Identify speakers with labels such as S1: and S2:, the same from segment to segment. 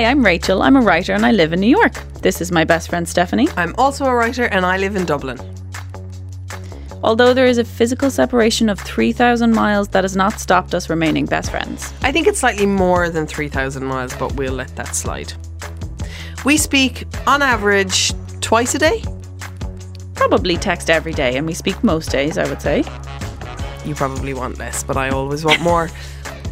S1: Hi, I'm Rachel. I'm a writer and I live in New York. This is my best friend Stephanie.
S2: I'm also a writer and I live in Dublin.
S1: Although there is a physical separation of 3,000 miles, that has not stopped us remaining best friends.
S2: I think it's slightly more than 3,000 miles, but we'll let that slide. We speak, on average, twice a day.
S1: Probably text every day, and we speak most days, I would say.
S2: You probably want less, but I always want more.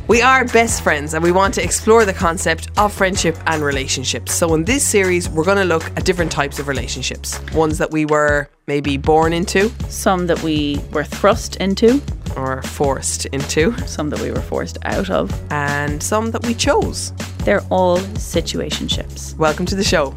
S2: We are best friends and we want to explore the concept of friendship and relationships. So, in this series, we're going to look at different types of relationships ones that we were maybe born into,
S1: Some that we were thrust into,
S2: or forced into,
S1: some that we were forced out of.
S2: and some that we chose.
S1: They're all situationships.
S2: Welcome to the show.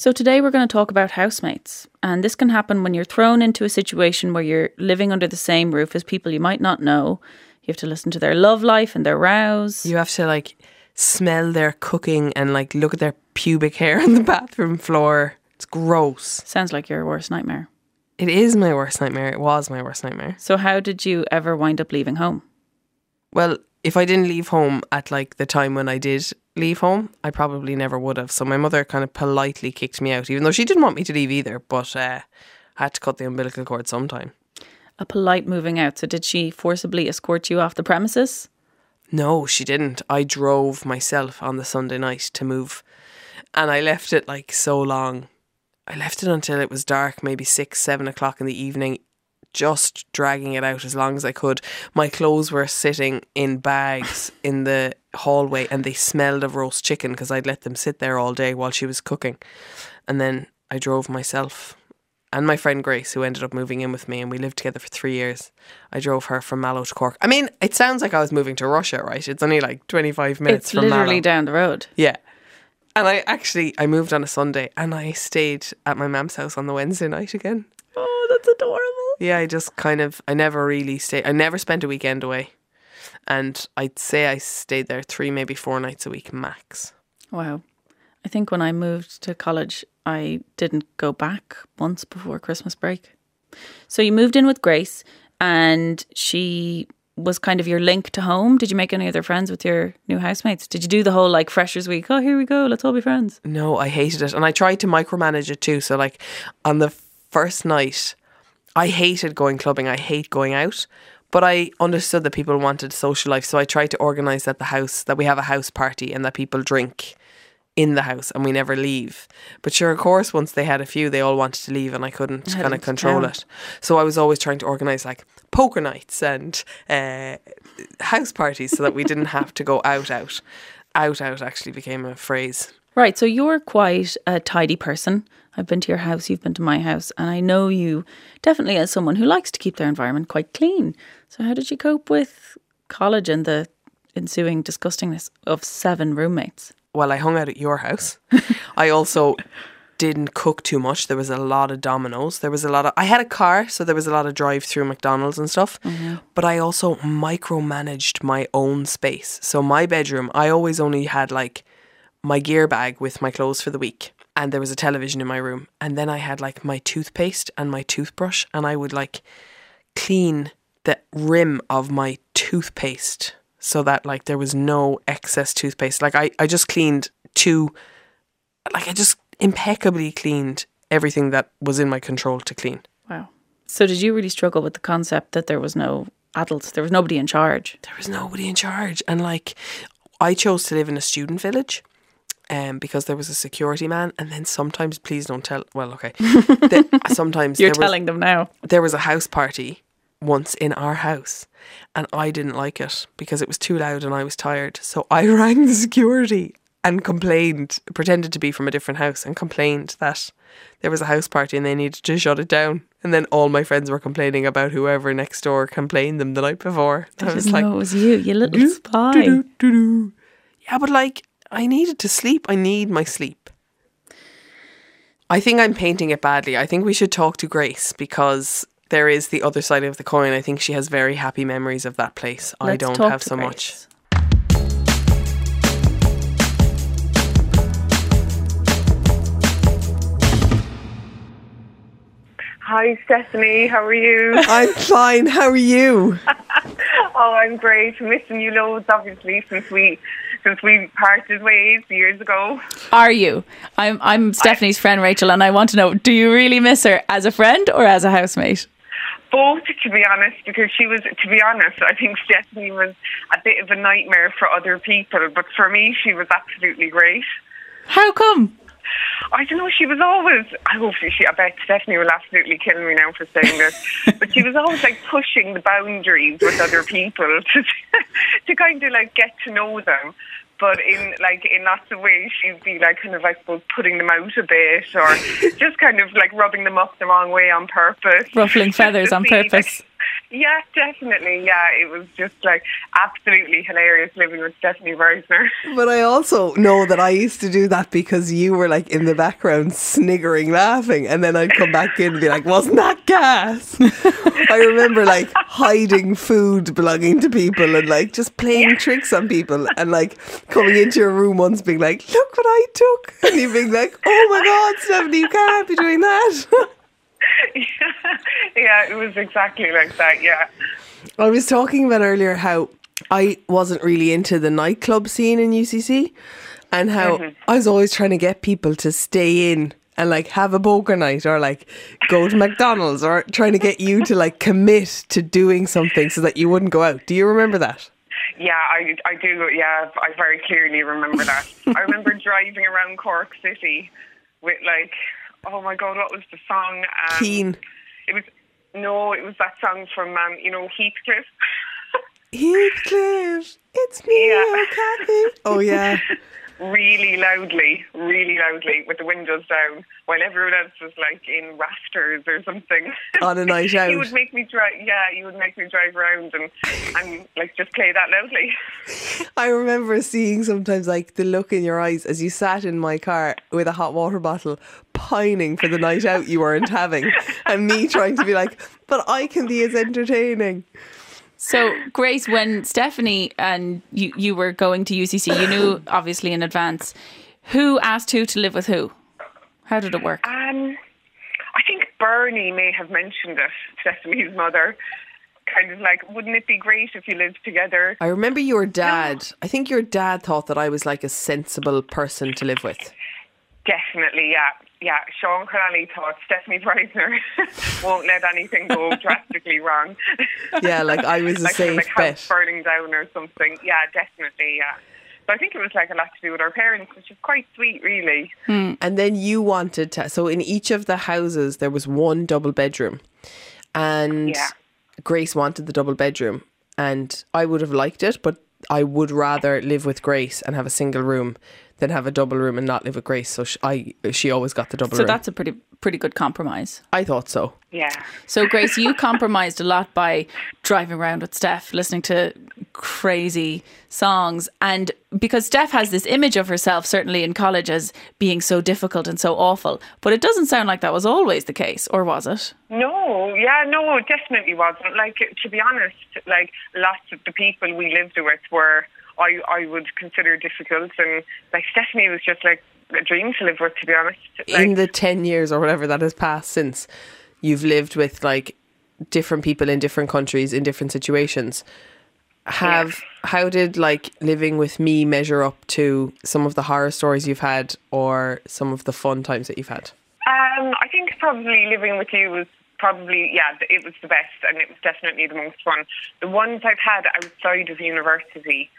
S1: So, today we're going to talk about housemates. And this can happen when you're thrown into a situation where you're living under the same roof as people you might not know. You have to listen to their love life and their rows.
S2: You have to like smell their cooking and like look at their pubic hair on the bathroom floor. It's gross.
S1: Sounds like your worst nightmare.
S2: It is my worst nightmare. It was my worst nightmare.
S1: So, how did you ever wind up leaving home?
S2: Well, if I didn't leave home at like the time when I did leave home, I probably never would have. So my mother kind of politely kicked me out, even though she didn't want me to leave either. But uh, I had to cut the umbilical cord sometime.
S1: A polite moving out. So, did she forcibly escort you off the premises?
S2: No, she didn't. I drove myself on the Sunday night to move, and I left it like so long. I left it until it was dark, maybe six, seven o'clock in the evening, just dragging it out as long as I could. My clothes were sitting in bags in the hallway and they smelled of roast chicken because I'd let them sit there all day while she was cooking. And then I drove myself and my friend Grace, who ended up moving in with me, and we lived together for three years. I drove her from Mallow to Cork. I mean, it sounds like I was moving to Russia, right? It's only like 25 minutes
S1: It's
S2: from
S1: literally
S2: Mallow.
S1: down the road.
S2: Yeah. And I actually I moved on a Sunday and I stayed at my mum's house on the Wednesday night again.
S1: Oh, that's adorable.
S2: Yeah, I just kind of I never really stayed I never spent a weekend away. And I'd say I stayed there three, maybe four nights a week max.
S1: Wow. I think when I moved to college, I didn't go back once before Christmas break. So you moved in with Grace, and she was kind of your link to home. Did you make any other friends with your new housemates? Did you do the whole like Freshers Week? Oh, here we go. Let's all be friends.
S2: No, I hated it. And I tried to micromanage it too. So like on the first night, I hated going clubbing. I hate going out. But I understood that people wanted social life. So I tried to organise at the house that we have a house party and that people drink in the house and we never leave. But sure, of course, once they had a few, they all wanted to leave and I couldn't kind of control it. So I was always trying to organise like poker nights and uh, house parties so that we didn't have to go out, out. Out, out actually became a phrase.
S1: Right. So you're quite a tidy person. I've been to your house, you've been to my house, and I know you definitely as someone who likes to keep their environment quite clean. So, how did you cope with college and the ensuing disgustingness of seven roommates?
S2: Well, I hung out at your house. I also didn't cook too much. There was a lot of Domino's. There was a lot of. I had a car, so there was a lot of drive through McDonald's and stuff. Mm-hmm. But I also micromanaged my own space. So my bedroom, I always only had like my gear bag with my clothes for the week. And there was a television in my room. And then I had like my toothpaste and my toothbrush. And I would like clean the rim of my toothpaste so that like there was no excess toothpaste. Like I, I just cleaned two like I just impeccably cleaned everything that was in my control to clean.
S1: Wow. So, did you really struggle with the concept that there was no adults, there was nobody in charge?
S2: There was nobody in charge. And like I chose to live in a student village. Um, because there was a security man, and then sometimes, please don't tell. Well, okay. The- sometimes
S1: You're
S2: there was-
S1: telling them now.
S2: there was a house party once in our house and I didn't like it because it was too loud and I was tired. So I rang the security and complained, pretended to be from a different house and complained that there was a house party and they needed to shut it down. And then all my friends were complaining about whoever next door complained them the night before. I
S1: I
S2: was
S1: didn't
S2: like,
S1: know it was you, you little spy.
S2: Yeah, but like I needed to sleep. I need my sleep. I think I'm painting it badly. I think we should talk to Grace because there is the other side of the coin. I think she has very happy memories of that place. I
S1: Let's
S2: don't
S1: talk
S2: have
S1: to
S2: so much.
S3: Hi, Stephanie. How are you?
S2: I'm fine. How are you?
S3: Oh, I'm great. Missing you loads, obviously, since we since we parted ways years ago.
S1: Are you? I'm I'm Stephanie's friend Rachel, and I want to know: Do you really miss her as a friend or as a housemate?
S3: Both, to be honest, because she was, to be honest, I think Stephanie was a bit of a nightmare for other people, but for me, she was absolutely great.
S1: How come?
S3: I don't know. She was always. I hope she. I bet Stephanie will absolutely kill me now for saying this, but she was always like pushing the boundaries with other people to to kind of like get to know them. But in like in lots of ways, she'd be like kind of like suppose putting them out a bit, or just kind of like rubbing them up the wrong way on purpose,
S1: ruffling feathers on
S3: see, like-
S1: purpose.
S3: Yeah, definitely. Yeah, it was just like absolutely hilarious living with Stephanie Reisner.
S2: But I also know that I used to do that because you were like in the background sniggering, laughing, and then I'd come back in and be like, "Wasn't that gas?" I remember like hiding food belonging to people and like just playing tricks on people and like coming into your room once being like, "Look what I took," and you being like, "Oh my God, Stephanie, you can't be doing that."
S3: yeah, it was exactly like that. Yeah.
S2: I was talking about earlier how I wasn't really into the nightclub scene in UCC and how mm-hmm. I was always trying to get people to stay in and like have a poker night or like go to McDonald's or trying to get you to like commit to doing something so that you wouldn't go out. Do you remember that?
S3: Yeah, I, I do. Yeah, I very clearly remember that. I remember driving around Cork City with like, oh my god, what was the song? Um,
S2: Keen.
S3: It was no, it was that song from um, you know Heathcliff.
S2: Heathcliff, it's me,
S3: Yeah.
S2: oh Cathy. Oh yeah.
S3: really loudly, really loudly, with the windows down, while everyone else was like in rafters or something.
S2: On a night out.
S3: you would make me drive. Yeah, you would make me drive around and and like just play that loudly.
S2: I remember seeing sometimes like the look in your eyes as you sat in my car with a hot water bottle, pining for the night out you weren't having, and me trying to be like, but I can be as entertaining.
S1: So, Grace, when Stephanie and you, you were going to UCC, you knew obviously in advance who asked who to live with who. How did it work?
S3: Um, I think Bernie may have mentioned it, Stephanie's mother. Kind of like, wouldn't it be great if you lived together?
S2: I remember your dad. I think your dad thought that I was like a sensible person to live with.
S3: Definitely, yeah. Yeah, Sean Connolly thought Stephanie Preissner won't let anything go drastically wrong.
S2: Yeah, like I was a
S3: like,
S2: safe
S3: like
S2: bet.
S3: house burning down or something. Yeah, definitely, yeah. So I think it was like a lot to do with our parents, which is quite sweet, really. Hmm.
S2: And then you wanted to. So in each of the houses, there was one double bedroom, and
S3: Yeah.
S2: Grace wanted the double bedroom, and I would have liked it, but I would rather live with Grace and have a single room than have a double room and not live with Grace. So she, I she always got the double room.
S1: So
S2: room.
S1: that's a pretty pretty good compromise.
S2: I thought so.
S3: Yeah.
S1: So, Grace, you compromised a lot by driving around with Steph, listening to crazy songs. And because Steph has this image of herself, certainly in college, as being so difficult and so awful. But it doesn't sound like that was always the case, or was it?
S3: No, yeah, no, it definitely wasn't. Like, to be honest, like, lots of the people we lived with were, I, I would consider difficult. And, like, Stephanie was just, like, a dream to live with, to be honest. Like,
S2: in the 10 years or whatever that has passed since you've lived with like different people in different countries in different situations have how did like living with me measure up to some of the horror stories you've had or some of the fun times that you've had
S3: Um, I think probably living with you was probably yeah, it was the best, and it was definitely the most fun. The ones I've had outside of university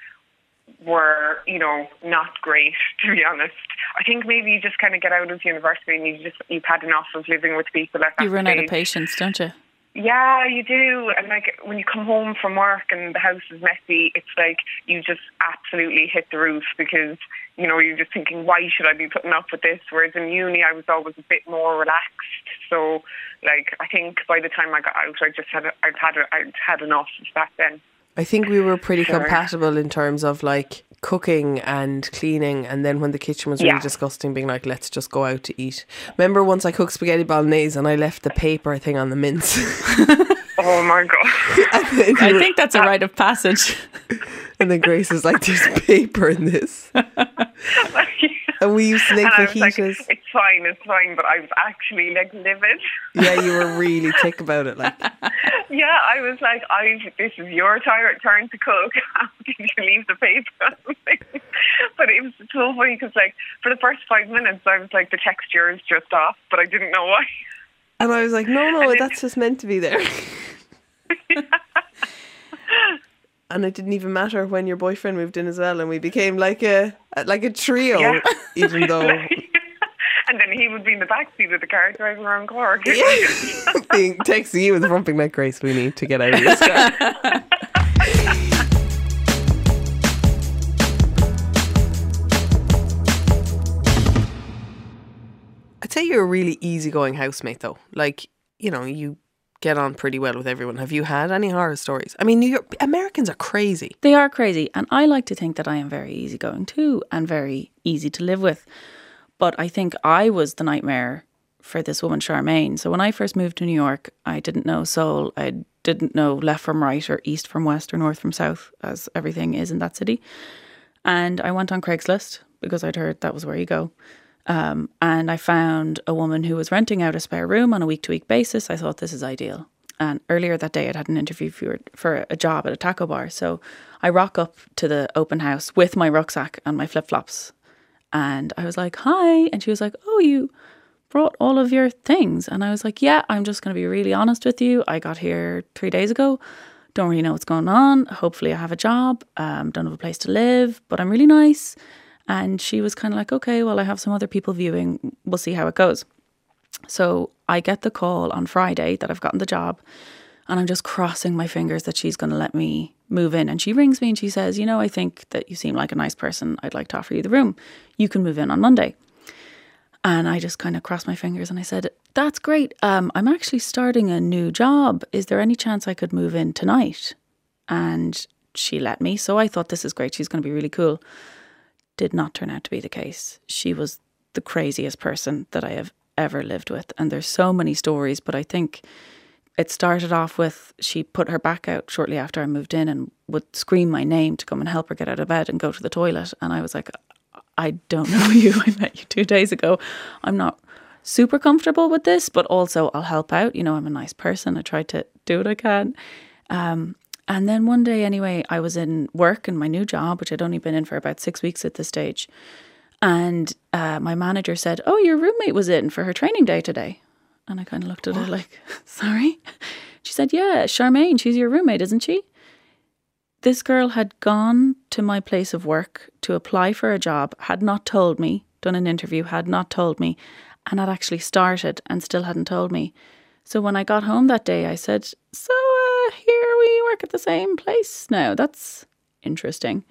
S3: were, you know, not great to be honest. I think maybe you just kind of get out of university and you just you've had enough of living with people at that
S1: You run out of
S3: stage.
S1: patience, don't you?
S3: Yeah, you do. And like when you come home from work and the house is messy, it's like you just absolutely hit the roof because, you know, you're just thinking, why should I be putting up with this? Whereas in uni, I was always a bit more relaxed. So, like, I think by the time I got out, I just had, I'd had, I'd had enough of that then.
S2: I think we were pretty
S3: Sure.
S2: compatible in terms of like cooking and cleaning and then when the kitchen was really
S3: Yeah.
S2: disgusting being like let's just go out to eat remember once i cooked spaghetti bolognese and i left the paper thing on the mince
S3: Oh my God.
S1: I think that's a rite of passage.
S2: And then Grace was like, "There's paper in this," and we used to make
S3: and was like, it's fine, it's fine. But I was actually like livid.
S2: Yeah, you were really thick about it. Like,
S3: Yeah, I was like, I this is your turn turn to cook. How can you leave the paper? but it was so funny because like for the first five minutes, I was like, the texture is just off, but I didn't know why.
S2: and I was like, no, no,
S3: And
S2: that's just meant to be there. And it didn't even matter when your boyfriend moved in as well, and we became like a like a trio,
S3: Yeah.
S2: even though
S3: and then he would be in the back seat of the car driving around Cork.
S2: being texting you with rumping like Grace, we need to get out of this car. I'd say you're a really easygoing housemate, though. Like, you know, you get on pretty well with everyone. Have you had any horror stories? I mean, New York Americans are crazy.
S1: They are crazy, and I like to think that I am very easygoing too and very easy to live with. But I think I was the nightmare for this woman, Charmaine. So when I first moved to New York, I didn't know soul. I didn't know left from right or east from west or north from south, as everything is in that city. And I went on Craigslist because I'd heard that was where you go. Um, and I found a woman who was renting out a spare room on a week to week basis. I thought this is ideal. And earlier that day, I'd had an interview for, for a job at a taco bar. So I rock up to the open house with my rucksack and my flip flops. And I was like, hi. And she was like, oh, you brought all of your things. And I was like, yeah, I'm just going to be really honest with you. I got here three days ago. Don't really know what's going on. Hopefully, I have a job. Um, don't have a place to live, but I'm really nice. And she was kind of like, okay, well, I have some other people viewing. We'll see how it goes. So I get the call on Friday that I've gotten the job, and I'm just crossing my fingers that she's going to let me move in. And she rings me and she says, You know, I think that you seem like a nice person. I'd like to offer you the room. You can move in on Monday. And I just kind of crossed my fingers and I said, That's great. Um, I'm actually starting a new job. Is there any chance I could move in tonight? And she let me. So I thought, This is great. She's going to be really cool. Did not turn out to be the case. She was the craziest person that I have ever lived with. And there's so many stories, but I think it started off with she put her back out shortly after I moved in and would scream my name to come and help her get out of bed and go to the toilet. And I was like, I don't know you. I met you two days ago. I'm not super comfortable with this, but also I'll help out. You know, I'm a nice person. I try to do what I can. Um, and then one day, anyway, I was in work in my new job, which I'd only been in for about six weeks at this stage. And uh, my manager said, Oh, your roommate was in for her training day today. And I kind of looked at her like, Sorry? She said, Yeah, Charmaine, she's your roommate, isn't she? This girl had gone to my place of work to apply for a job, had not told me, done an interview, had not told me, and had actually started and still hadn't told me. So when I got home that day, I said, So we work at the same place now. That's interesting.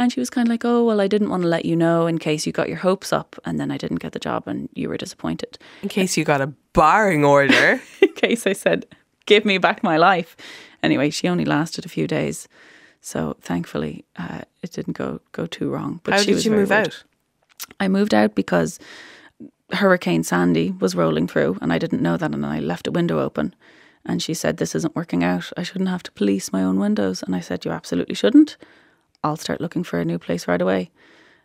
S1: And she was kind of like, Oh, well, I didn't want to let you know in case you got your hopes up and then I didn't get the job and you were disappointed.
S2: In case you got a barring order.
S1: in case I said, Give me back my life. Anyway, she only lasted a few days. So thankfully, uh, it didn't go go too wrong. But
S2: How
S1: she
S2: did you move
S1: weird.
S2: out?
S1: I moved out because Hurricane Sandy was rolling through, and I didn't know that, and I left a window open. And she said, "This isn't working out. I shouldn't have to police my own windows." And I said, "You absolutely shouldn't. I'll start looking for a new place right away."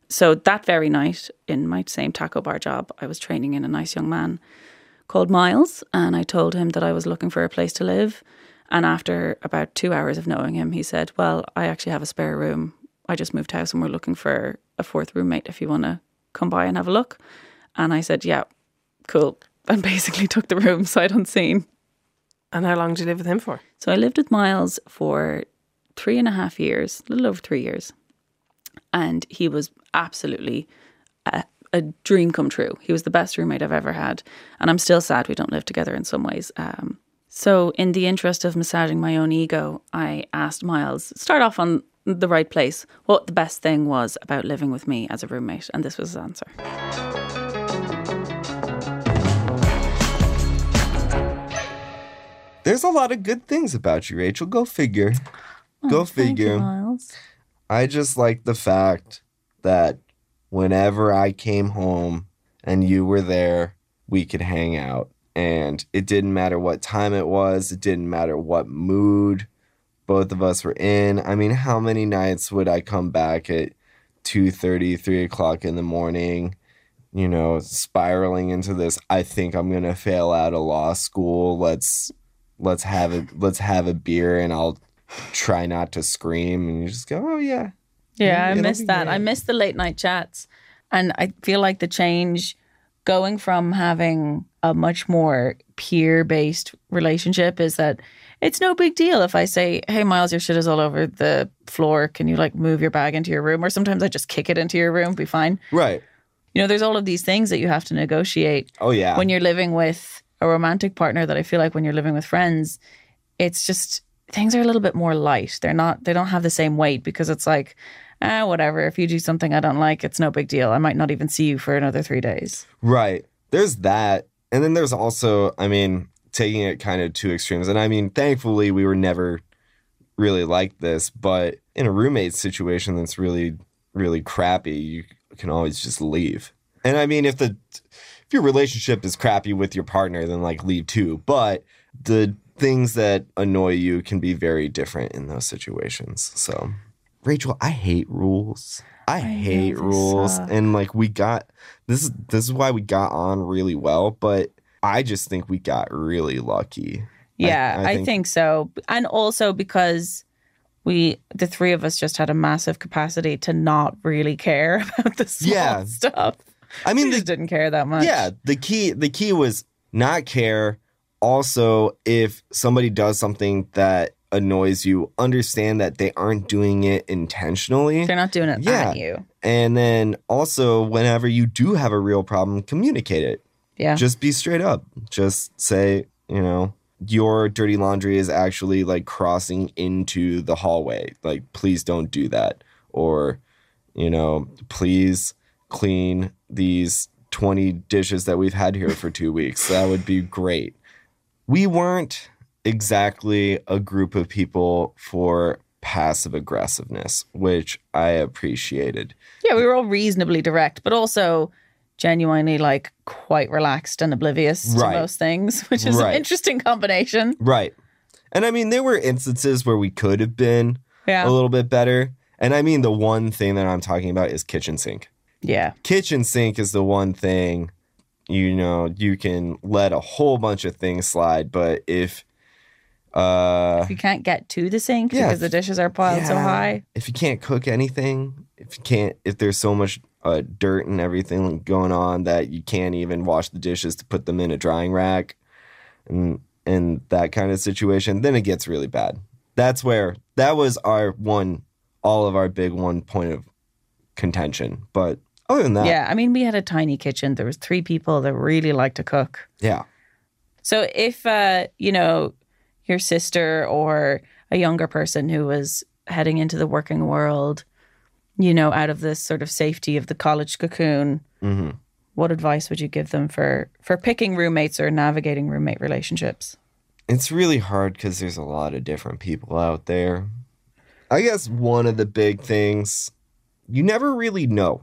S1: So that very night, in my same taco bar job, I was training in a nice young man called Miles, and I told him that I was looking for a place to live. And after about two hours of knowing him, he said, Well, I actually have a spare room. I just moved house and we're looking for a fourth roommate if you want to come by and have a look. And I said, Yeah, cool. And basically took the room sight unseen.
S2: And how long did you live with him for?
S1: So I lived with Miles for three and a half years, a little over three years. And he was absolutely a, a dream come true. He was the best roommate I've ever had. And I'm still sad we don't live together in some ways. Um, so, in the interest of massaging my own ego, I asked Miles, start off on the right place, what the best thing was about living with me as a roommate. And this was his answer.
S4: There's a lot of good things about you, Rachel. Go figure. Oh, Go
S1: Oh, you,
S4: figure.
S1: Miles.
S4: I just like the fact that whenever I came home and you were there, we could hang out. And it didn't matter what time it was, it didn't matter what mood both of us were in. I mean, how many nights would I come back at 2.30, 3 o'clock in the morning you know, spiraling into this I think I'm going to fail out of law school. Let's let's have a let's have a beer and I'll try not to scream and you just go, "Oh yeah."
S1: Yeah, I miss that. I miss the late night chats. And I feel like the change going from having a much more peer based relationship is that it's no big deal if I say, Hey, Miles, your shit is all over the floor. Can you like move your bag into your room? Or sometimes I just kick it into your room, be fine.
S4: Right.
S1: You know, there's all of these things that you have to negotiate
S4: Oh yeah.
S1: when you're living with a romantic partner that I feel like when you're living with friends, it's just things are a little bit more light. They're not they don't have the same weight because it's like, ah, whatever. If you do something I don't like, it's no big deal. I might not even see you for another three days.
S4: Right. There's that. And then there's also, I mean, taking it kind of to extremes. And I mean, thankfully, we were never really like this, but in a roommate situation that's really, really crappy, you can always just leave. And I mean, if the, if your relationship is crappy with your partner, then like leave too. But the things that annoy you can be very different in those situations. So, Rachel, I hate rules. I, hate rules.
S1: suck.
S4: And like we got this is this is why we got on really well, but I just think we got really lucky.
S1: Yeah,
S4: I
S1: I,
S4: think-
S1: think, so. And also because we, the three of us, just had a massive capacity to not really care about the small
S4: Yeah.
S1: stuff.
S4: I mean, they
S1: just didn't care that much.
S4: yeah, the key the key was not care. Also, if somebody does something that annoys you, understand that they aren't doing it intentionally.
S1: They're not doing it
S4: Yeah.
S1: at you.
S4: And then also, whenever you do have a real problem, communicate it.
S1: Yeah.
S4: Just be straight up. Just say, you know, your dirty laundry is actually like crossing into the hallway. Like, please don't do that. Or, you know, please clean these 20 dishes that we've had here for two weeks. That would be great. We weren't exactly a group of people for passive aggressiveness, which I appreciated.
S1: Yeah, we were all reasonably direct, but also genuinely like quite relaxed and oblivious
S4: Right.
S1: to most things, which is
S4: Right.
S1: an interesting combination.
S4: Right. And I mean, there were instances where we could have been
S1: Yeah.
S4: a little bit better. And I mean, the one thing that I'm talking about is kitchen sink.
S1: Yeah.
S4: Kitchen sink is the one thing, you know, you can let a whole bunch of things slide, but if uh
S1: If you can't get to the sink
S4: Yeah.
S1: because the dishes are piled so high.
S4: if you can't cook anything, if you can't if there's so much uh, dirt and everything going on that you can't even wash the dishes to put them in a drying rack and and that kind of situation, then it gets really bad. That's where that was our one all of our big one point of contention. But other than that,
S1: Yeah. I mean, we had a tiny kitchen. There was three people that really liked to cook.
S4: yeah.
S1: So if uh, you know, your sister or a younger person who was heading into the working world, you know, out of this sort of safety of the college cocoon,
S4: hmm
S1: what advice would you give them for for picking roommates or navigating roommate relationships?
S4: It's really hard because there's a lot of different people out there. I guess one of the big things you never really know.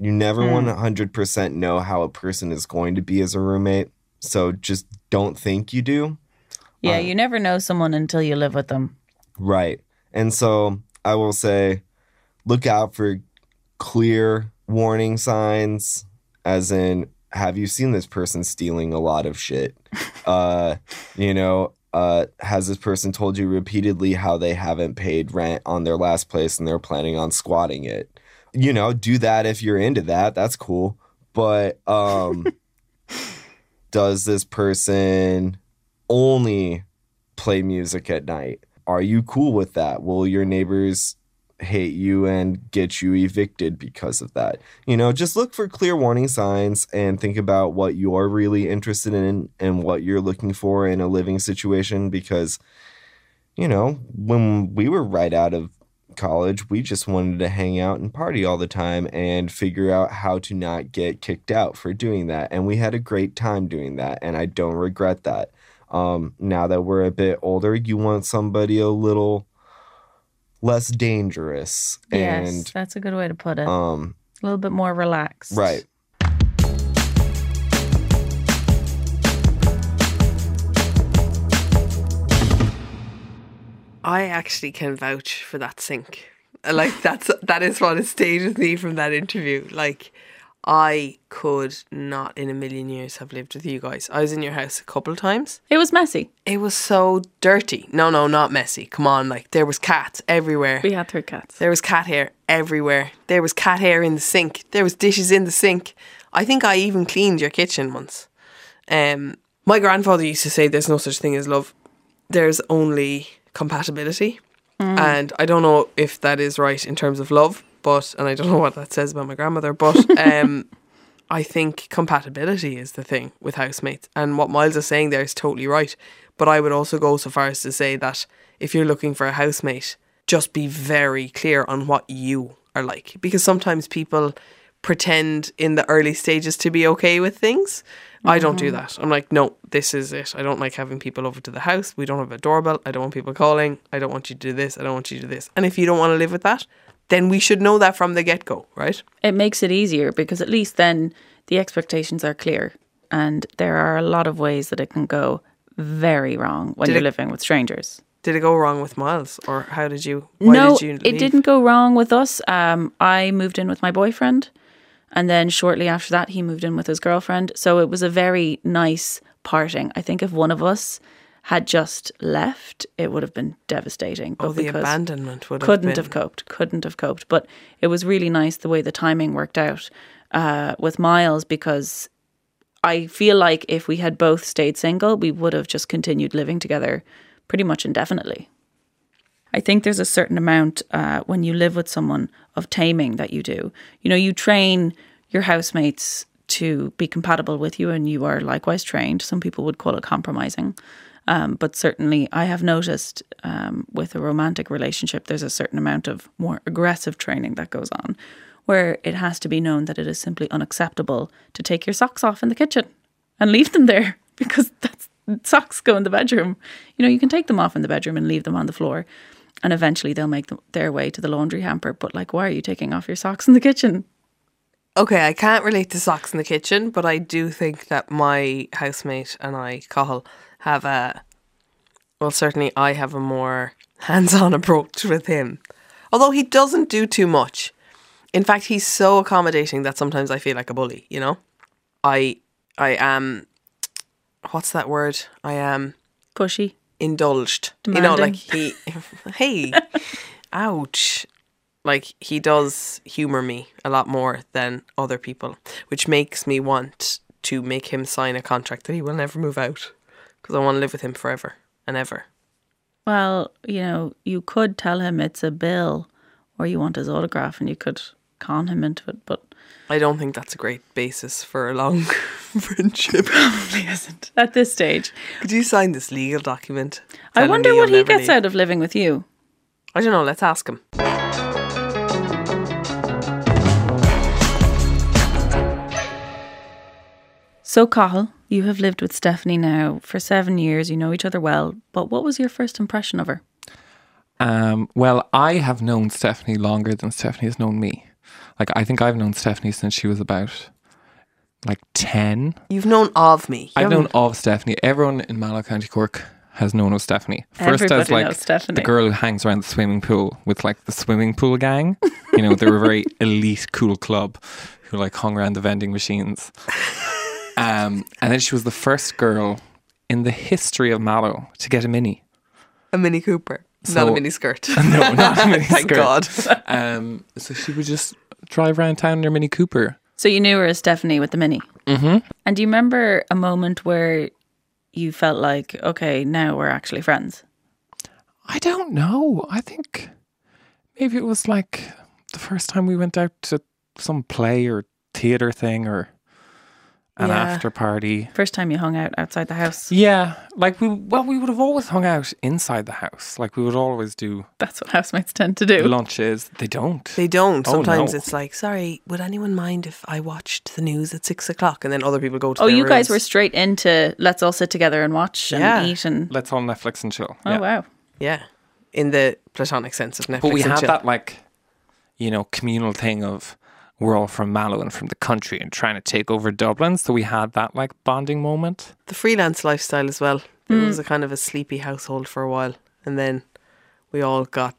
S4: You never
S1: Hmm.
S4: 100% know how a person is going to be as a roommate. So just don't think you do.
S1: Yeah,
S4: Uh,
S1: you never know someone until you live with them.
S4: Right. And so I will say look out for clear warning signs, as in, have you seen this person stealing a lot of shit? uh, you know, uh, has this person told you repeatedly how they haven't paid rent on their last place and they're planning on squatting it? You know, do that if you're into that. That's cool. But um, does this person only play music at night? Are you cool with that? Will your neighbors hate you and get you evicted because of that? You know, just look for clear warning signs and think about what you're really interested in and what you're looking for in a living situation because you know, when we were right out of college, we just wanted to hang out and party all the time and figure out how to not get kicked out for doing that. And we had a great time doing that. And I don't regret that. Um, now that we're a bit older, you want somebody a little less dangerous.
S1: yes,
S4: And,
S1: that's a good way to put it.
S4: um,
S1: a little bit more relaxed.
S4: right.
S2: I actually can vouch for that sink. Like that's that is what has stayed with me from that interview. Like I could not in a million years have lived with you guys. I was in your house a couple of times.
S1: It was messy.
S2: It was so dirty. No, no, not messy. Come on, like there was cats everywhere.
S1: We had three cats.
S2: There was cat hair everywhere. There was cat hair in the sink. There was dishes in the sink. I think I even cleaned your kitchen once. Um, my grandfather used to say there's no such thing as love. There's only compatibility. And I don't know if that is right in terms of love, but and I don't know what that says about my grandmother, but um I think compatibility is the thing with housemates. And what Miles is saying there is totally right. But I would also go so far as to say that if you're looking for a housemate, just be very clear on what you are like. Because sometimes people pretend in the early stages to be okay with things. I don't do that. I'm like, no, this is it. I don't like having people over to the house. We don't have a doorbell. I don't want people calling. I don't want you to do this. I don't want you to do this. And if you don't want to live with that, then we should know that from the get go, right?
S1: It makes it easier because at least then the expectations are clear. And there are a lot of ways that it can go very wrong when
S2: Did
S1: you're
S2: it-
S1: living with strangers.
S2: Did it go wrong with Miles, or how did you? Why
S1: no,
S2: did you
S1: it didn't go wrong with us. Um, I moved in with my boyfriend, and then shortly after that, he moved in with his girlfriend. So it was a very nice parting. I think if one of us had just left, it would have been devastating.
S2: Oh, the
S1: because
S2: abandonment would
S1: couldn't
S2: have, been.
S1: have coped. Couldn't have coped. But it was really nice the way the timing worked out uh, with Miles because I feel like if we had both stayed single, we would have just continued living together pretty much indefinitely. I think there's a certain amount uh, when you live with someone of taming that you do. You know, you train your housemates to be compatible with you, and you are likewise trained. Some people would call it compromising. Um, but certainly, I have noticed um, with a romantic relationship, there's a certain amount of more aggressive training that goes on, where it has to be known that it is simply unacceptable to take your socks off in the kitchen and leave them there because that's socks go in the bedroom. You know, you can take them off in the bedroom and leave them on the floor, and eventually they'll make them, their way to the laundry hamper. But like, why are you taking off your socks in the kitchen?
S2: Okay, I can't relate to socks in the kitchen, but I do think that my housemate and I, Cahill, have a well, certainly I have a more hands-on approach with him. Although he doesn't do too much. In fact, he's so accommodating that sometimes I feel like a bully, you know? I I am what's that word? I am
S1: Pushy.
S2: Indulged. You know, like he hey ouch. Like he does humor me a lot more than other people, which makes me want to make him sign a contract that he will never move out because I want to live with him forever and ever.
S1: Well, you know, you could tell him it's a bill or you want his autograph and you could con him into it, but
S2: I don't think that's a great basis for a long friendship.
S1: probably isn't at this stage.
S2: Could you sign this legal document?
S1: I wonder what he gets
S2: leave?
S1: out of living with you.
S2: I don't know. Let's ask him.
S1: So, Cahill, you have lived with Stephanie now for seven years. You know each other well, but what was your first impression of her?
S5: Um, well, I have known Stephanie longer than Stephanie has known me. Like, I think I've known Stephanie since she was about like 10.
S2: You've known of me. You
S5: I've known
S2: haven't-
S5: of Stephanie. Everyone in Mallow County Cork has known of Stephanie. First as like
S1: Stephanie.
S5: the girl who hangs around the swimming pool with like the swimming pool gang. You know, they were a very elite, cool club who like hung around the vending machines. Um, and then she was the first girl in the history of Mallow to get a mini.
S2: a Mini Cooper, not a mini skirt.
S5: No, not a mini
S2: Thank
S5: skirt.
S2: God.
S5: Um, so she would just drive around town in her Mini Cooper.
S1: So, you knew her as Stephanie with the Mini.
S5: Mm-hmm.
S1: And do you remember a moment where you felt like, okay, now we're actually friends?
S5: I don't know. I think maybe it was like the first time we went out to some play or theater thing or an
S2: Yeah.
S5: after party.
S1: First time you hung out outside the house.
S5: Yeah, like we well we would have always hung out inside the house. Like we would always do
S1: That's what housemates tend to do.
S5: lunches. They don't.
S2: They don't.
S5: Oh,
S2: Sometimes
S5: no.
S2: it's like, sorry, would anyone mind if I watched the news at six o'clock? And then other people go to
S1: Oh,
S2: their
S1: you guys were straight into let's all sit together and watch and eat and
S5: Let's all Netflix and chill.
S1: oh
S5: yeah.
S1: wow.
S2: Yeah. In the platonic sense of Netflix.
S5: But we
S2: and
S5: had
S2: chill.
S5: that like, you know, communal thing of we're all from Mallow and from the country and trying to take over Dublin. So we had that like bonding moment.
S2: the freelance lifestyle as well. It
S1: Hmm.
S2: was a kind of a sleepy household for a while. And then we all got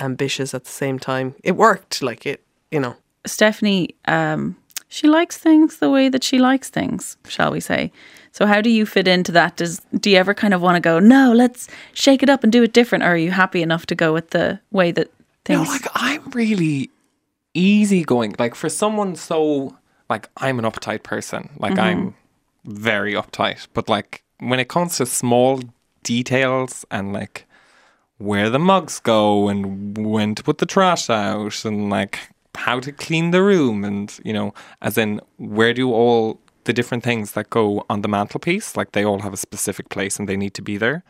S2: ambitious at the same time. It worked, like it, you know.
S1: Stephanie, um, She likes things the way that she likes things, shall we say. So how do you fit into that? Does do you ever kind of want to go, no, let's shake it up and do it different, or are you happy enough to go with the way that things No,
S5: like I'm really easygoing. Like for someone so like I'm an uptight person. Like I'm mm-hmm. very uptight. But like when it comes to small details and like where the mugs go and when to put the trash out and like how to clean the room and you know, as in where do all the different things that go on the mantelpiece, like they all have a specific place and they need to be there.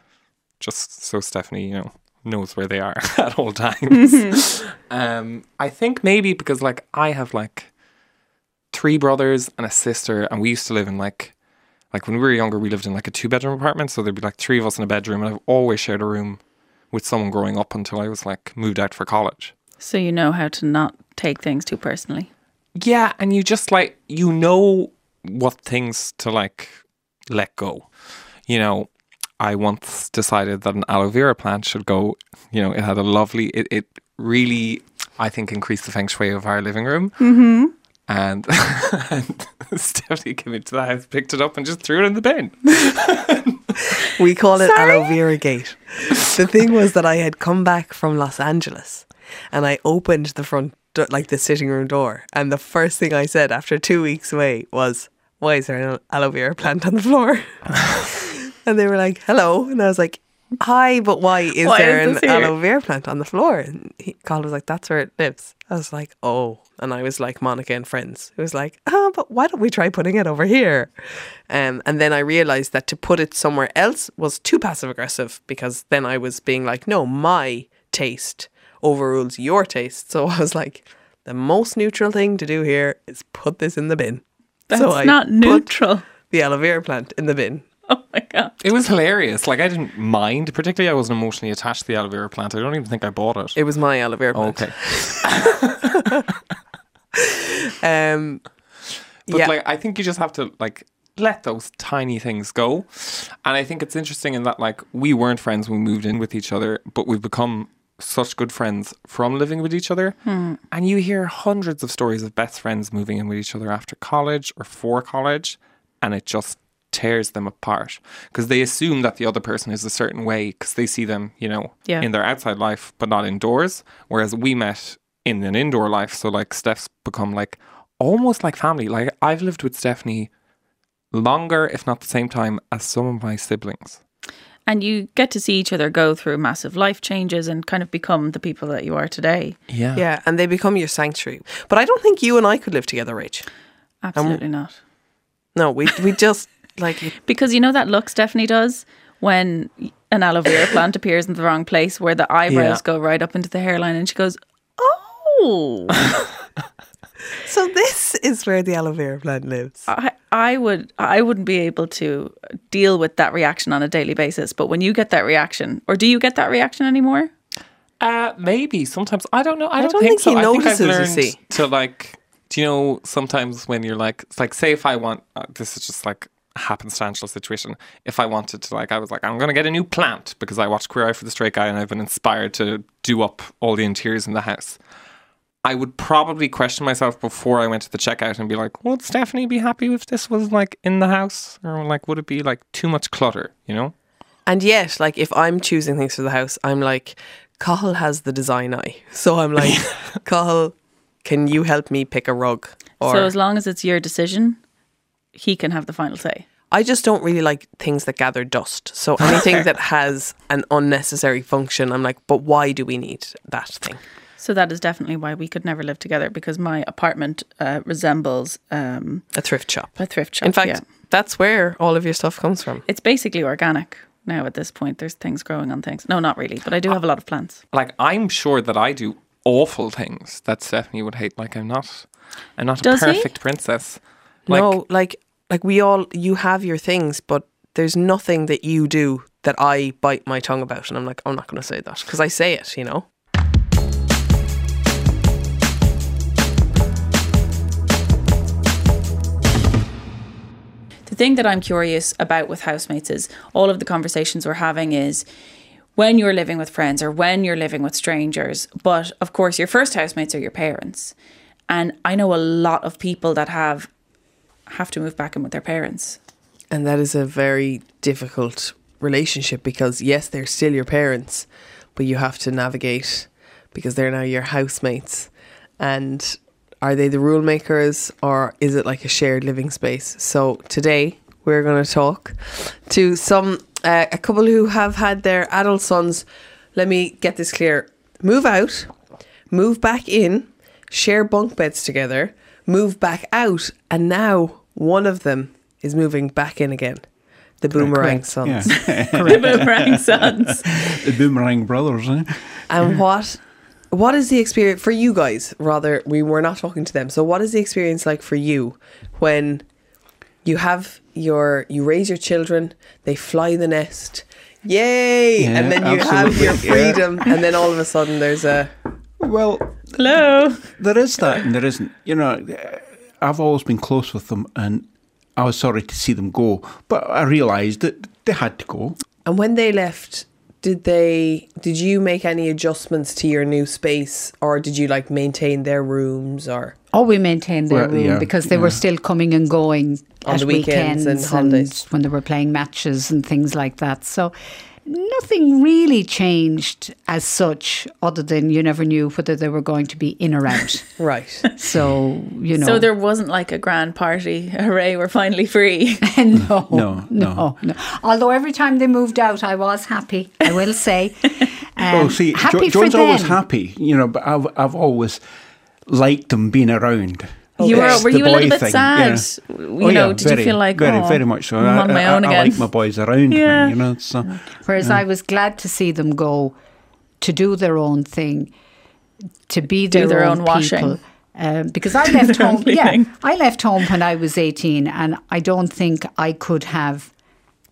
S5: Just so Stephanie, you know, knows where they are at all times. um, I think maybe because like I have like three brothers and a sister, and we used to live in like like when we were younger, we lived in like a two bedroom apartment, so there'd be like three of us in a bedroom, and I've always shared a room with someone growing up until I was like moved out for college.
S1: so you know how to not take things too personally.
S5: Yeah, and you just like you know what things to like let go. You know, I once decided that an aloe vera plant should go. You know, it had a lovely. It, it really, I think, increased the feng shui of our living room. Mm-hmm. And, and Stephanie came into the house, picked it up, and just threw it in the bin.
S2: We call it aloe vera gate. The thing was that I had come back from Los Angeles and I opened the front, do- like the sitting room door. And the first thing I said after two weeks away was, Why is there an aloe vera plant on the floor? and they were like, Hello. And I was like, Hi, but why is
S1: Why
S2: there
S1: is
S2: an
S1: this here?"
S2: aloe vera plant on the floor? And he, Carl was like, That's where it lives. I was like, Oh. And I was like Monica and Friends. It was like, Oh, but why don't we try putting it over here? Um, and then I realized that to put it somewhere else was too passive aggressive because then I was being like, No, my taste overrules your taste. So I was like, The most neutral thing to do here is put this in the bin.
S1: That's
S2: so
S1: not neutral.
S2: the aloe vera plant in the bin.
S5: It was hilarious. Like I didn't mind, particularly I wasn't emotionally attached to the aloe vera plant. I don't even think I bought it.
S2: It was my aloe vera plant.
S5: okay.
S2: Um,
S5: But
S2: yeah.
S5: like I think you just have to like let those tiny things go. And I think it's interesting in that like we weren't friends when we moved in with each other, but we've become such good friends from living with each other. And you hear hundreds of stories of best friends moving in with each other after college or for college and it just tears them apart because they assume that the other person is a certain way because they see them, you know,
S1: Yeah.
S5: in their outside life but not indoors. Whereas we met in an indoor life, so like Steph's become like almost like family. Like I've lived with Stephanie longer, if not the same time, as some of my siblings.
S1: And you get to see each other go through massive life changes and kind of become the people that you are today.
S5: Yeah.
S2: yeah, and they become your sanctuary. But I don't think you and I could live together, Rach.
S1: Absolutely not.
S2: No, we we just like it-
S1: Because you know that look Stephanie does when an aloe vera plant appears in the wrong place where the eyebrows
S5: Yeah.
S1: go right up into the hairline and she goes, Oh
S2: So this is where the aloe vera plant lives.
S1: I, I would I wouldn't be able to deal with that reaction on a daily basis. But when you get that reaction, or do you get that reaction anymore?
S5: Uh, maybe sometimes I don't know. I, don't,
S2: don't
S5: think,
S2: think he
S5: so. I think
S2: notices,
S5: I've learned to like. Do you know sometimes when you're like, it's like, say if I want, uh, this is just like a happenstantial situation. If I wanted to, like, I was like, I'm gonna get a new plant because I watched Queer Eye for the Straight Guy and I've been inspired to do up all the interiors in the house. I would probably question myself before I went to the checkout and be like, would Stephanie be happy if this was like in the house? Or like, would it be like too much clutter, you know?
S2: And yet, like if I'm choosing things for the house, I'm like, Cahill has the design eye. So I'm like, Cahill, can you help me pick a rug? Or
S1: so as long as it's your decision, he can have the final say.
S2: I just don't really like things that gather dust. So anything that has an unnecessary function, I'm like, but why do we need that thing?
S1: So that is definitely why we could never live together because my apartment uh, resembles um,
S2: A thrift shop.
S1: a thrift shop.
S2: In fact,
S1: yeah.
S2: that's where all of your stuff comes from.
S1: it's basically organic now at this point. There's things growing on things. No, not really, but I do have a lot of plants.
S5: like I'm sure that I do awful things that Stephanie would hate. Like I'm not, I'm not a
S1: Does he?
S5: perfect princess. Like,
S2: no, like like we all you have your things, but there's nothing that you do that I bite my tongue about, and I'm like, I'm not going to say that because I say it, you know.
S1: The thing that I'm curious about with housemates is all of the conversations we're having is when you're living with friends or when you're living with strangers. But of course, your first housemates are your parents. And I know a lot of people that have have to move back in with their parents.
S2: And that is a very difficult relationship because, yes, they're still your parents, but you have to navigate because they're now your housemates. And are they the rule makers or is it like a shared living space? So today we're going to talk to some, uh, a couple who have had their adult sons, let me get this clear, move out, move back in, share bunk beds together, move back out, and now one of them is moving back in again. The Boomerang
S6: Correct,
S2: Sons.
S6: Yeah.
S1: the boomerang sons.
S6: the Boomerang Brothers. Eh?
S2: And what what is the experience for you guys? Rather, we were not talking to them. So what is the experience like for you when you have your you raise your children, they fly the nest. Yay!
S6: Yeah,
S2: and then you have
S6: absolutely,
S2: your
S6: yeah.
S2: freedom and then all of a sudden there's a
S6: Well,
S1: Hello.
S6: there is that and there isn't. You know, I've always been close with them and I was sorry to see them go, but I realised that they had to go.
S2: And when they left, did they did you make any adjustments to your new space or did you like maintain their rooms or
S7: Oh, we maintained their
S6: Well,
S7: room
S6: yeah,
S7: because they were still coming and going
S2: On
S7: at
S2: the weekends and
S7: weekends
S2: holidays.
S7: when they were playing matches and things like that. So nothing really changed as such, other than you never knew whether they were going to be in or out.
S2: right.
S7: so you know,
S1: So there wasn't like a grand party. Hooray, we're finally free.
S7: no,
S6: No,
S7: no, no, Although every time they moved out, I was happy. I will say. Um,
S6: oh, see,
S7: happy
S6: jo- John's always happy, you know, but I've, I've always liked them being around.
S1: You were, were you a little bit
S6: thing,
S1: sad?
S6: yeah.
S1: You
S6: Oh,
S1: know,
S6: yeah,
S1: did
S6: very,
S1: you feel like
S6: very,
S1: oh,
S6: very much so?
S1: I'm on my
S6: I-
S1: own
S6: I,
S1: again?
S6: like my boys around
S1: Yeah.
S6: me, you know. So
S7: Whereas I was glad to see them go to do their own thing, to be
S1: Do
S7: their,
S1: their
S7: own,
S1: own washing.
S7: people. Um, because I left home, yeah,
S1: cleaning.
S7: I left home when I was eighteen, and I don't think I could have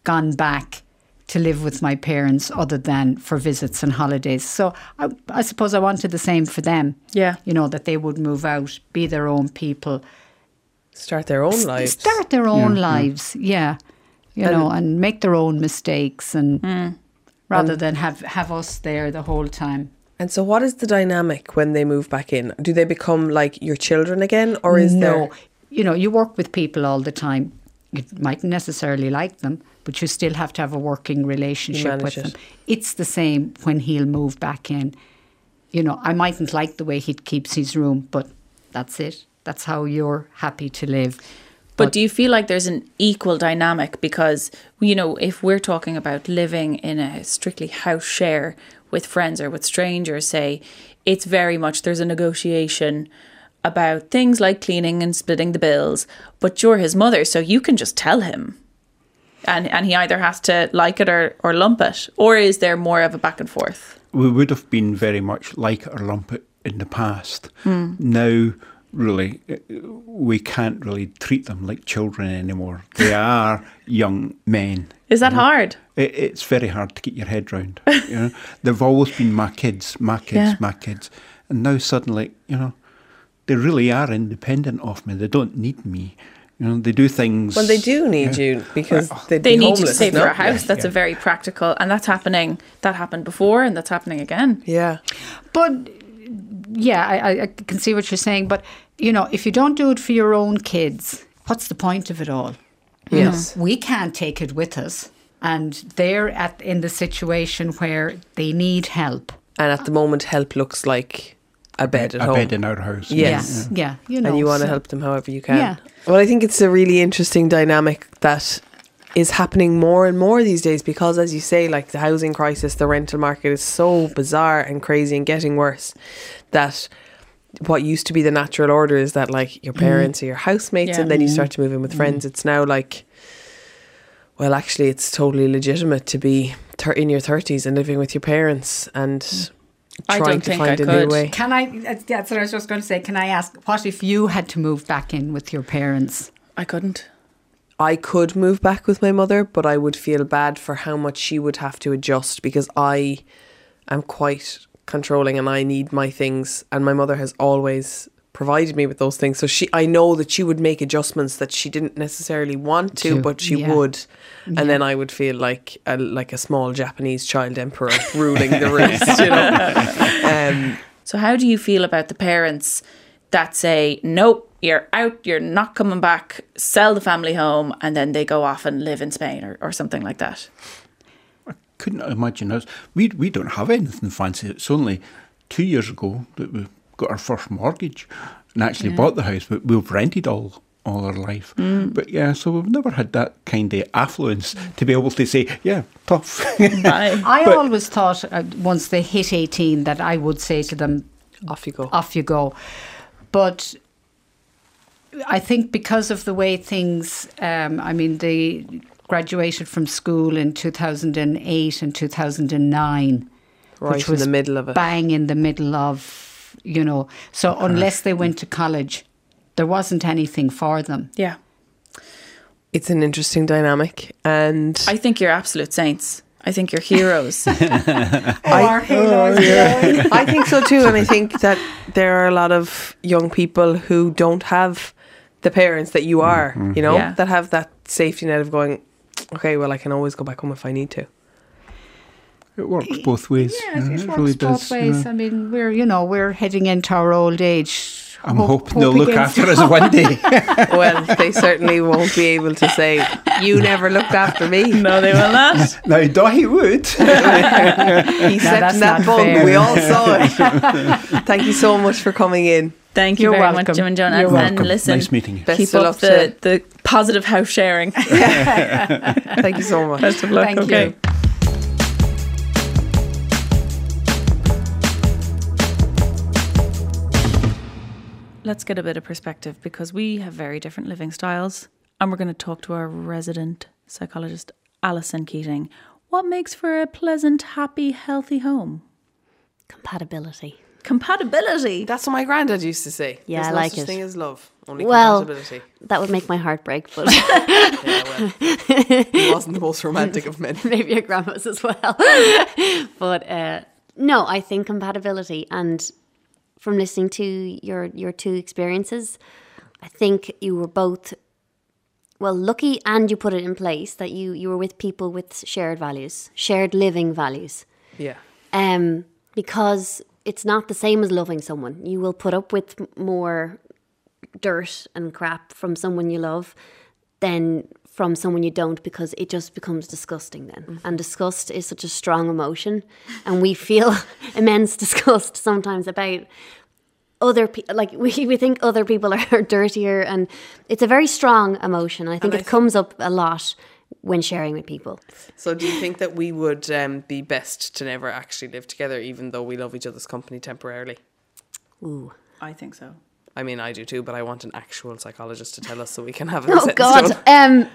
S7: gone back to live with my parents other than for visits and holidays. So I, I suppose I wanted the same for them.
S1: Yeah.
S7: you know that they would move out, be their own people,
S2: Start their own lives.
S7: start their own lives. Yeah, you know, and make their own mistakes, and
S1: Mm.
S7: rather than have have us there the whole time.
S2: And so, what is the dynamic when they move back in? Do they become like your children again, or is
S7: no,
S2: there?
S7: you know, you work with people all the time. You mightn't necessarily like them, but you still have to have a working relationship with
S2: it.
S7: them. It's the same when he'll move back in. You know, I mightn't like the way he keeps his room, but that's it. That's how you're happy to live.
S1: But do you feel like there's an equal dynamic? Because, you know, if we're talking about living in a strictly house share with friends or with strangers, say, it's very much there's a negotiation about things like cleaning and splitting the bills. But you're his mother, so you can just tell him. And, and he either has to like it or, or lump it. Or is there more of a back and forth?
S6: we would have been very much like or lump it in the past. Now, really, uh, we can't really treat them like children anymore. They are young men.
S1: Is that hard?
S6: It, it's very hard to get your head round. You know, they've always been my kids, my kids,
S1: Yeah.
S6: my kids, and now suddenly, you know, they really are independent of me. They don't need me. You know, they do things.
S2: Well, they do need you because they'd
S1: They
S2: be
S1: need you to save
S2: no?
S1: for a house. That's
S6: yeah.
S1: a very practical, and that's happening. That happened before, and that's happening again.
S2: Yeah,
S7: But yeah, I, I- I can see what you're saying. But you know, if you don't do it for your own kids, what's the point of it all? You know,
S2: Yes.
S7: we can't take it with us, and they're at in the situation where they need help.
S2: and at the moment, help looks like a bed at
S6: a
S2: home.
S6: bed in our house.
S2: Yes.
S7: Yeah, yeah, you know,
S2: and you want to
S7: so-
S2: help them however you can.
S7: Yeah.
S2: Well, I think it's a really interesting dynamic that is happening more and more these days because, as you say, like the housing crisis, the rental market is so bizarre and crazy and getting worse that what used to be the natural order is that like your mm-hmm. parents or your housemates
S1: Yeah.
S2: and then you mm-hmm. start to move in with mm-hmm. friends. It's now like, well, actually, it's totally legitimate to be thir- in your 30s and living with your parents and mm.
S1: I
S2: trying
S1: don't
S2: to
S1: think
S2: find
S1: I
S2: a new
S1: could.
S2: way.
S7: Can I? that's- That's what I was just going to say. Can I ask, what if you had to move back in with your parents?
S1: I couldn't.
S2: I could move back with my mother, but I would feel bad for how much she would have to adjust because I am quite controlling and I need my things and my mother has always provided me with those things. So she I know that she would make adjustments that she didn't necessarily want to,
S7: To,
S2: but she
S7: yeah.
S2: would. And then I would feel like a like a small Japanese child emperor ruling the roost, you know. Um
S1: So, how do you feel about the parents that say, nope, you're out, you're not coming back, sell the family home, and then they go off and live in Spain or, or something like that.
S6: I couldn't imagine us. We we don't have anything fancy. It's only two years ago that we got our first mortgage and actually bought the house, but we've rented all all our life. But yeah, so we've never had that kind of affluence to be able to say, yeah, tough.
S1: Bye.
S7: I always thought uh, once they hit 18 that I would say to them,
S2: Off you go.
S7: off you go. But I think because of the way things, um, I mean, they graduated from school in 2008 and 2009.
S2: Right
S7: which
S2: in
S7: was
S2: the middle of it.
S7: Bang in the middle of, you know. So unless they went to college, there wasn't anything for them.
S1: Yeah.
S2: It's an interesting dynamic, and
S1: I think you're absolute saints. I think you're heroes.
S2: I, oh, I think so too, and I think that there are a lot of young people who don't have the parents that you are, mm-hmm. you know,
S1: Yeah.
S2: that have that safety net of going, okay, well, I can always go back home if I need to.
S6: It works both ways.
S7: Yeah,
S6: you
S7: it,
S6: it
S7: works
S6: really
S7: both
S6: does.
S7: ways.
S6: yeah.
S7: I mean, we're you know we're heading into our old age.
S6: I'm
S7: Hope-
S6: hoping they'll look after us one day.
S2: Well, they certainly won't be able to say, you never looked after me.
S1: no, they will not.
S6: now, Dahi would.
S2: He slept
S7: that's
S2: in that
S7: not
S2: bunk.
S7: fair.
S2: We all saw it. Thank you so much for coming in.
S1: Thank you
S7: You're
S1: very
S7: welcome.
S1: much, Jim and Joan.
S7: You're
S1: and, and
S6: welcome.
S1: listen,
S6: Nice meeting you.
S2: Best
S1: keep
S2: of
S1: up the, the positive house sharing.
S2: Thank you so much.
S1: Best of luck.
S7: Thank
S1: okay.
S7: you.
S1: Let's get a bit of perspective because we have very different living styles. And we're going to talk to our resident psychologist, Alison Keating. What makes for a pleasant, happy, healthy home?
S8: Compatibility.
S1: Compatibility.
S2: That's what my granddad used to say.
S8: Yeah,
S2: There's
S8: I
S2: no
S8: like
S2: such
S8: it.
S2: thing as love, only
S8: Well,
S2: compatibility.
S8: that would make my heart break, but
S2: Yeah, well, he wasn't the most romantic of men.
S8: maybe your grandma's as well. but uh, no, I think compatibility. And from listening to your your two experiences, I think you were both well lucky, and you put it in place that you you were with people with shared values, shared living values.
S2: Yeah.
S8: um, because it's not the same as loving someone. You will put up with more dirt and crap from someone you love than from someone you don't because it just becomes disgusting then. And disgust is such a strong emotion, and we feel immense disgust sometimes about other people like we, we think other people are dirtier and it's a very strong emotion and i think
S2: And I
S8: it comes up a lot when sharing with people
S2: So, do you think that we would um, be best to never actually live together, even though we love each other's company temporarily?
S8: ooh
S1: I think so.
S2: I mean, I do too, but I want an actual psychologist to tell us so we can have.
S8: Oh God. Um,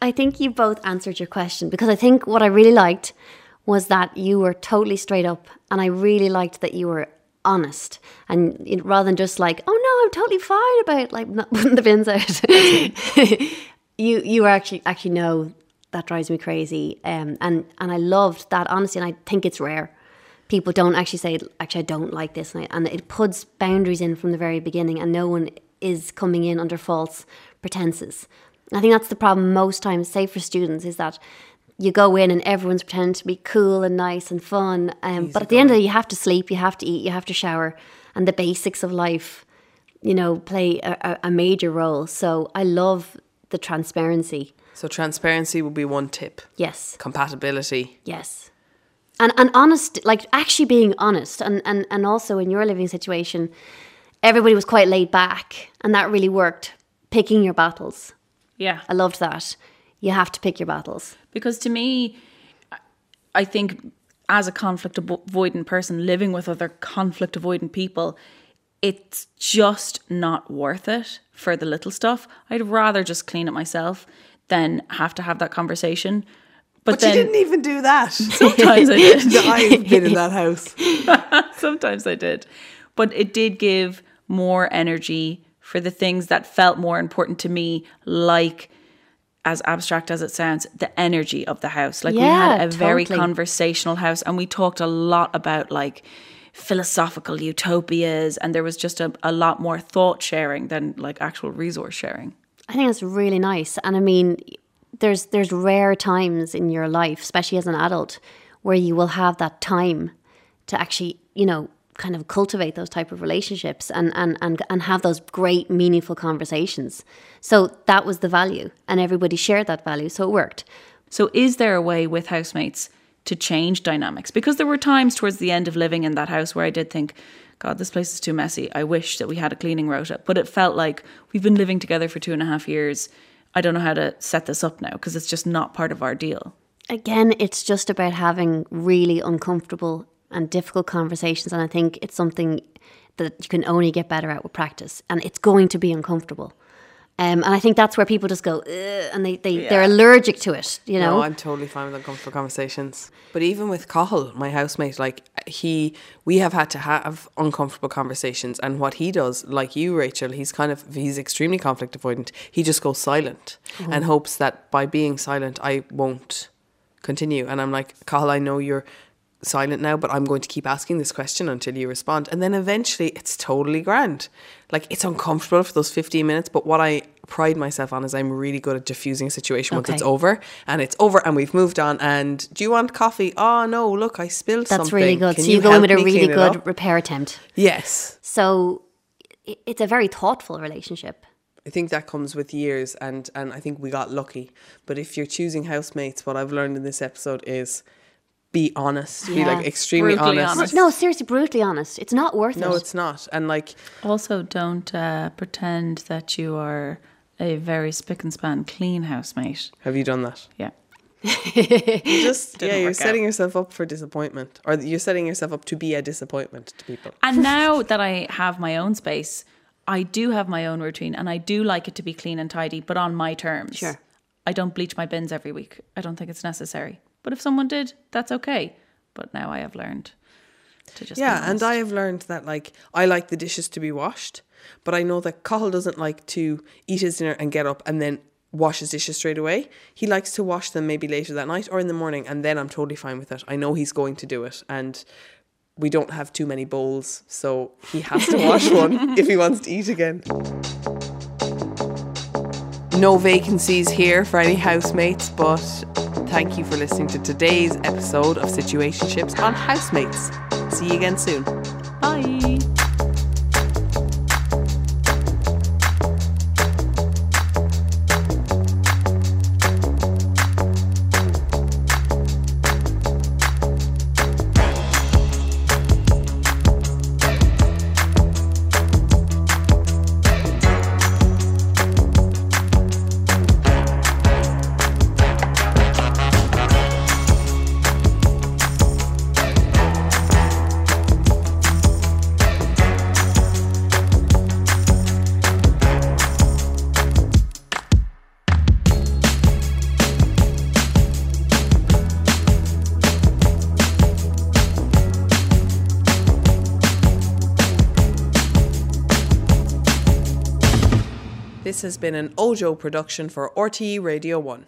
S8: I think you both answered your question because I think what I really liked was that you were totally straight up, and I really liked that you were honest and it, rather than just like, oh no, I'm totally fine about like not putting the bins out. you you were actually actually no, that drives me crazy. Um, and and I loved that honesty, and I think it's rare. People don't actually say, actually, I don't like this, and, I, and it puts boundaries in from the very beginning, and no one is coming in under false pretenses. I think that's the problem most times, say for students, is that you go in and everyone's pretending to be cool and nice and fun. Um, but at the end of the day, you have to sleep, you have to eat, you have to shower, and the basics of life, you know, play a, a- a major role. So I love the transparency.
S2: So, transparency would be one tip.
S8: Yes,
S2: Compatibility.
S8: yes. And, and honest, like actually being honest, and, and, and also in your living situation, everybody was quite laid back, and that really worked. Picking your battles.
S1: Yeah.
S8: I loved that. You have to pick your battles.
S1: Because to me, I think as a conflict avo- avoidant person living with other conflict avoidant people, it's just not worth it for the little stuff. I'd rather just clean it myself than have to have that conversation. But,
S2: But
S1: then
S2: you didn't even do that.
S1: sometimes I did.
S2: I've been in that house.
S1: Sometimes I did. But it did give more energy for the things that felt more important to me, like as abstract as it sounds, the energy of the house. Like we had
S8: Yeah,
S1: a very conversational house and we talked a lot about like philosophical utopias and there was just a, a lot more thought sharing than like actual resource sharing.
S8: I think that's really nice. And I mean, there's there's rare times in your life, especially as an adult, where you will have that time to actually, you know, kind of cultivate those type of relationships and, and, and, and have those great meaningful conversations. So that was the value and everybody shared that value. So it worked.
S1: So, is there a way with housemates to change dynamics? Because there were times towards the end of living in that house where I did think, God, this place is too messy. I wish that we had a cleaning rota. But it felt like we've been living together for two and a half years. I don't know how to set this up now because it's just not part of our deal.
S8: Again, it's just about having really uncomfortable and difficult conversations. And I think it's something that you can only get better at with practice. And it's going to be uncomfortable. Um, and I think that's where people just go, and they, they, they're allergic to it, you know?
S2: No, I'm totally fine with uncomfortable conversations. But even with Cahill, my housemate, like he, we have had to have uncomfortable conversations. And what he does, like you, Rachel, he's kind of he's extremely conflict avoidant. He just goes silent mm-hmm. and hopes that by being silent, I won't continue. And I'm like, Carl I know you're silent now, but I'm going to keep asking this question until you respond. And then eventually, it's totally grand. Like it's uncomfortable for those 15 minutes, but what I pride myself on is I'm really good at diffusing a situation once
S8: Okay.
S2: it's over and it's over and we've moved on. And do you want coffee? Oh no, look, I spilled
S8: That's
S2: something.
S8: really good.
S2: Can
S8: so you, go in with a really good repair attempt.
S2: Yes.
S8: So it's a very thoughtful relationship.
S2: I think that comes with years and and I think we got lucky. But if you're choosing housemates, what I've learned in this episode is be honest. Be
S8: Yeah.
S2: like extremely
S1: Brutally
S2: honest.
S1: honest.
S8: No, seriously, brutally honest. It's not worth it.
S2: No, it's not. And like
S1: Also, don't uh, pretend that you are a very spick and span clean housemate.
S2: have you done that?
S1: Yeah.
S2: Just yeah, you're
S1: work
S2: setting yourself up for disappointment. Or you're setting yourself up to be a disappointment to people.
S1: And now that I have my own space, I do have my own routine and I do like it to be clean and tidy, but on my terms.
S8: Sure.
S1: I don't bleach my bins every week. I don't think it's necessary. But if someone did, that's okay. But now I have learned to just
S2: Yeah, and. I have learned that like I like the dishes to be washed, but I know that Cahill doesn't like to eat his dinner and get up and then wash his dishes straight away. He likes to wash them maybe later that night or in the morning, and then I'm totally fine with it. I know he's going to do it, and we don't have too many bowls, so he has to wash one if he wants to eat again. No vacancies here for any housemates, but thank you for listening to today's episode of Situationships on Housemates. See you again soon.
S1: Bye.
S2: Has been an Ojo production for RTE Radio 1.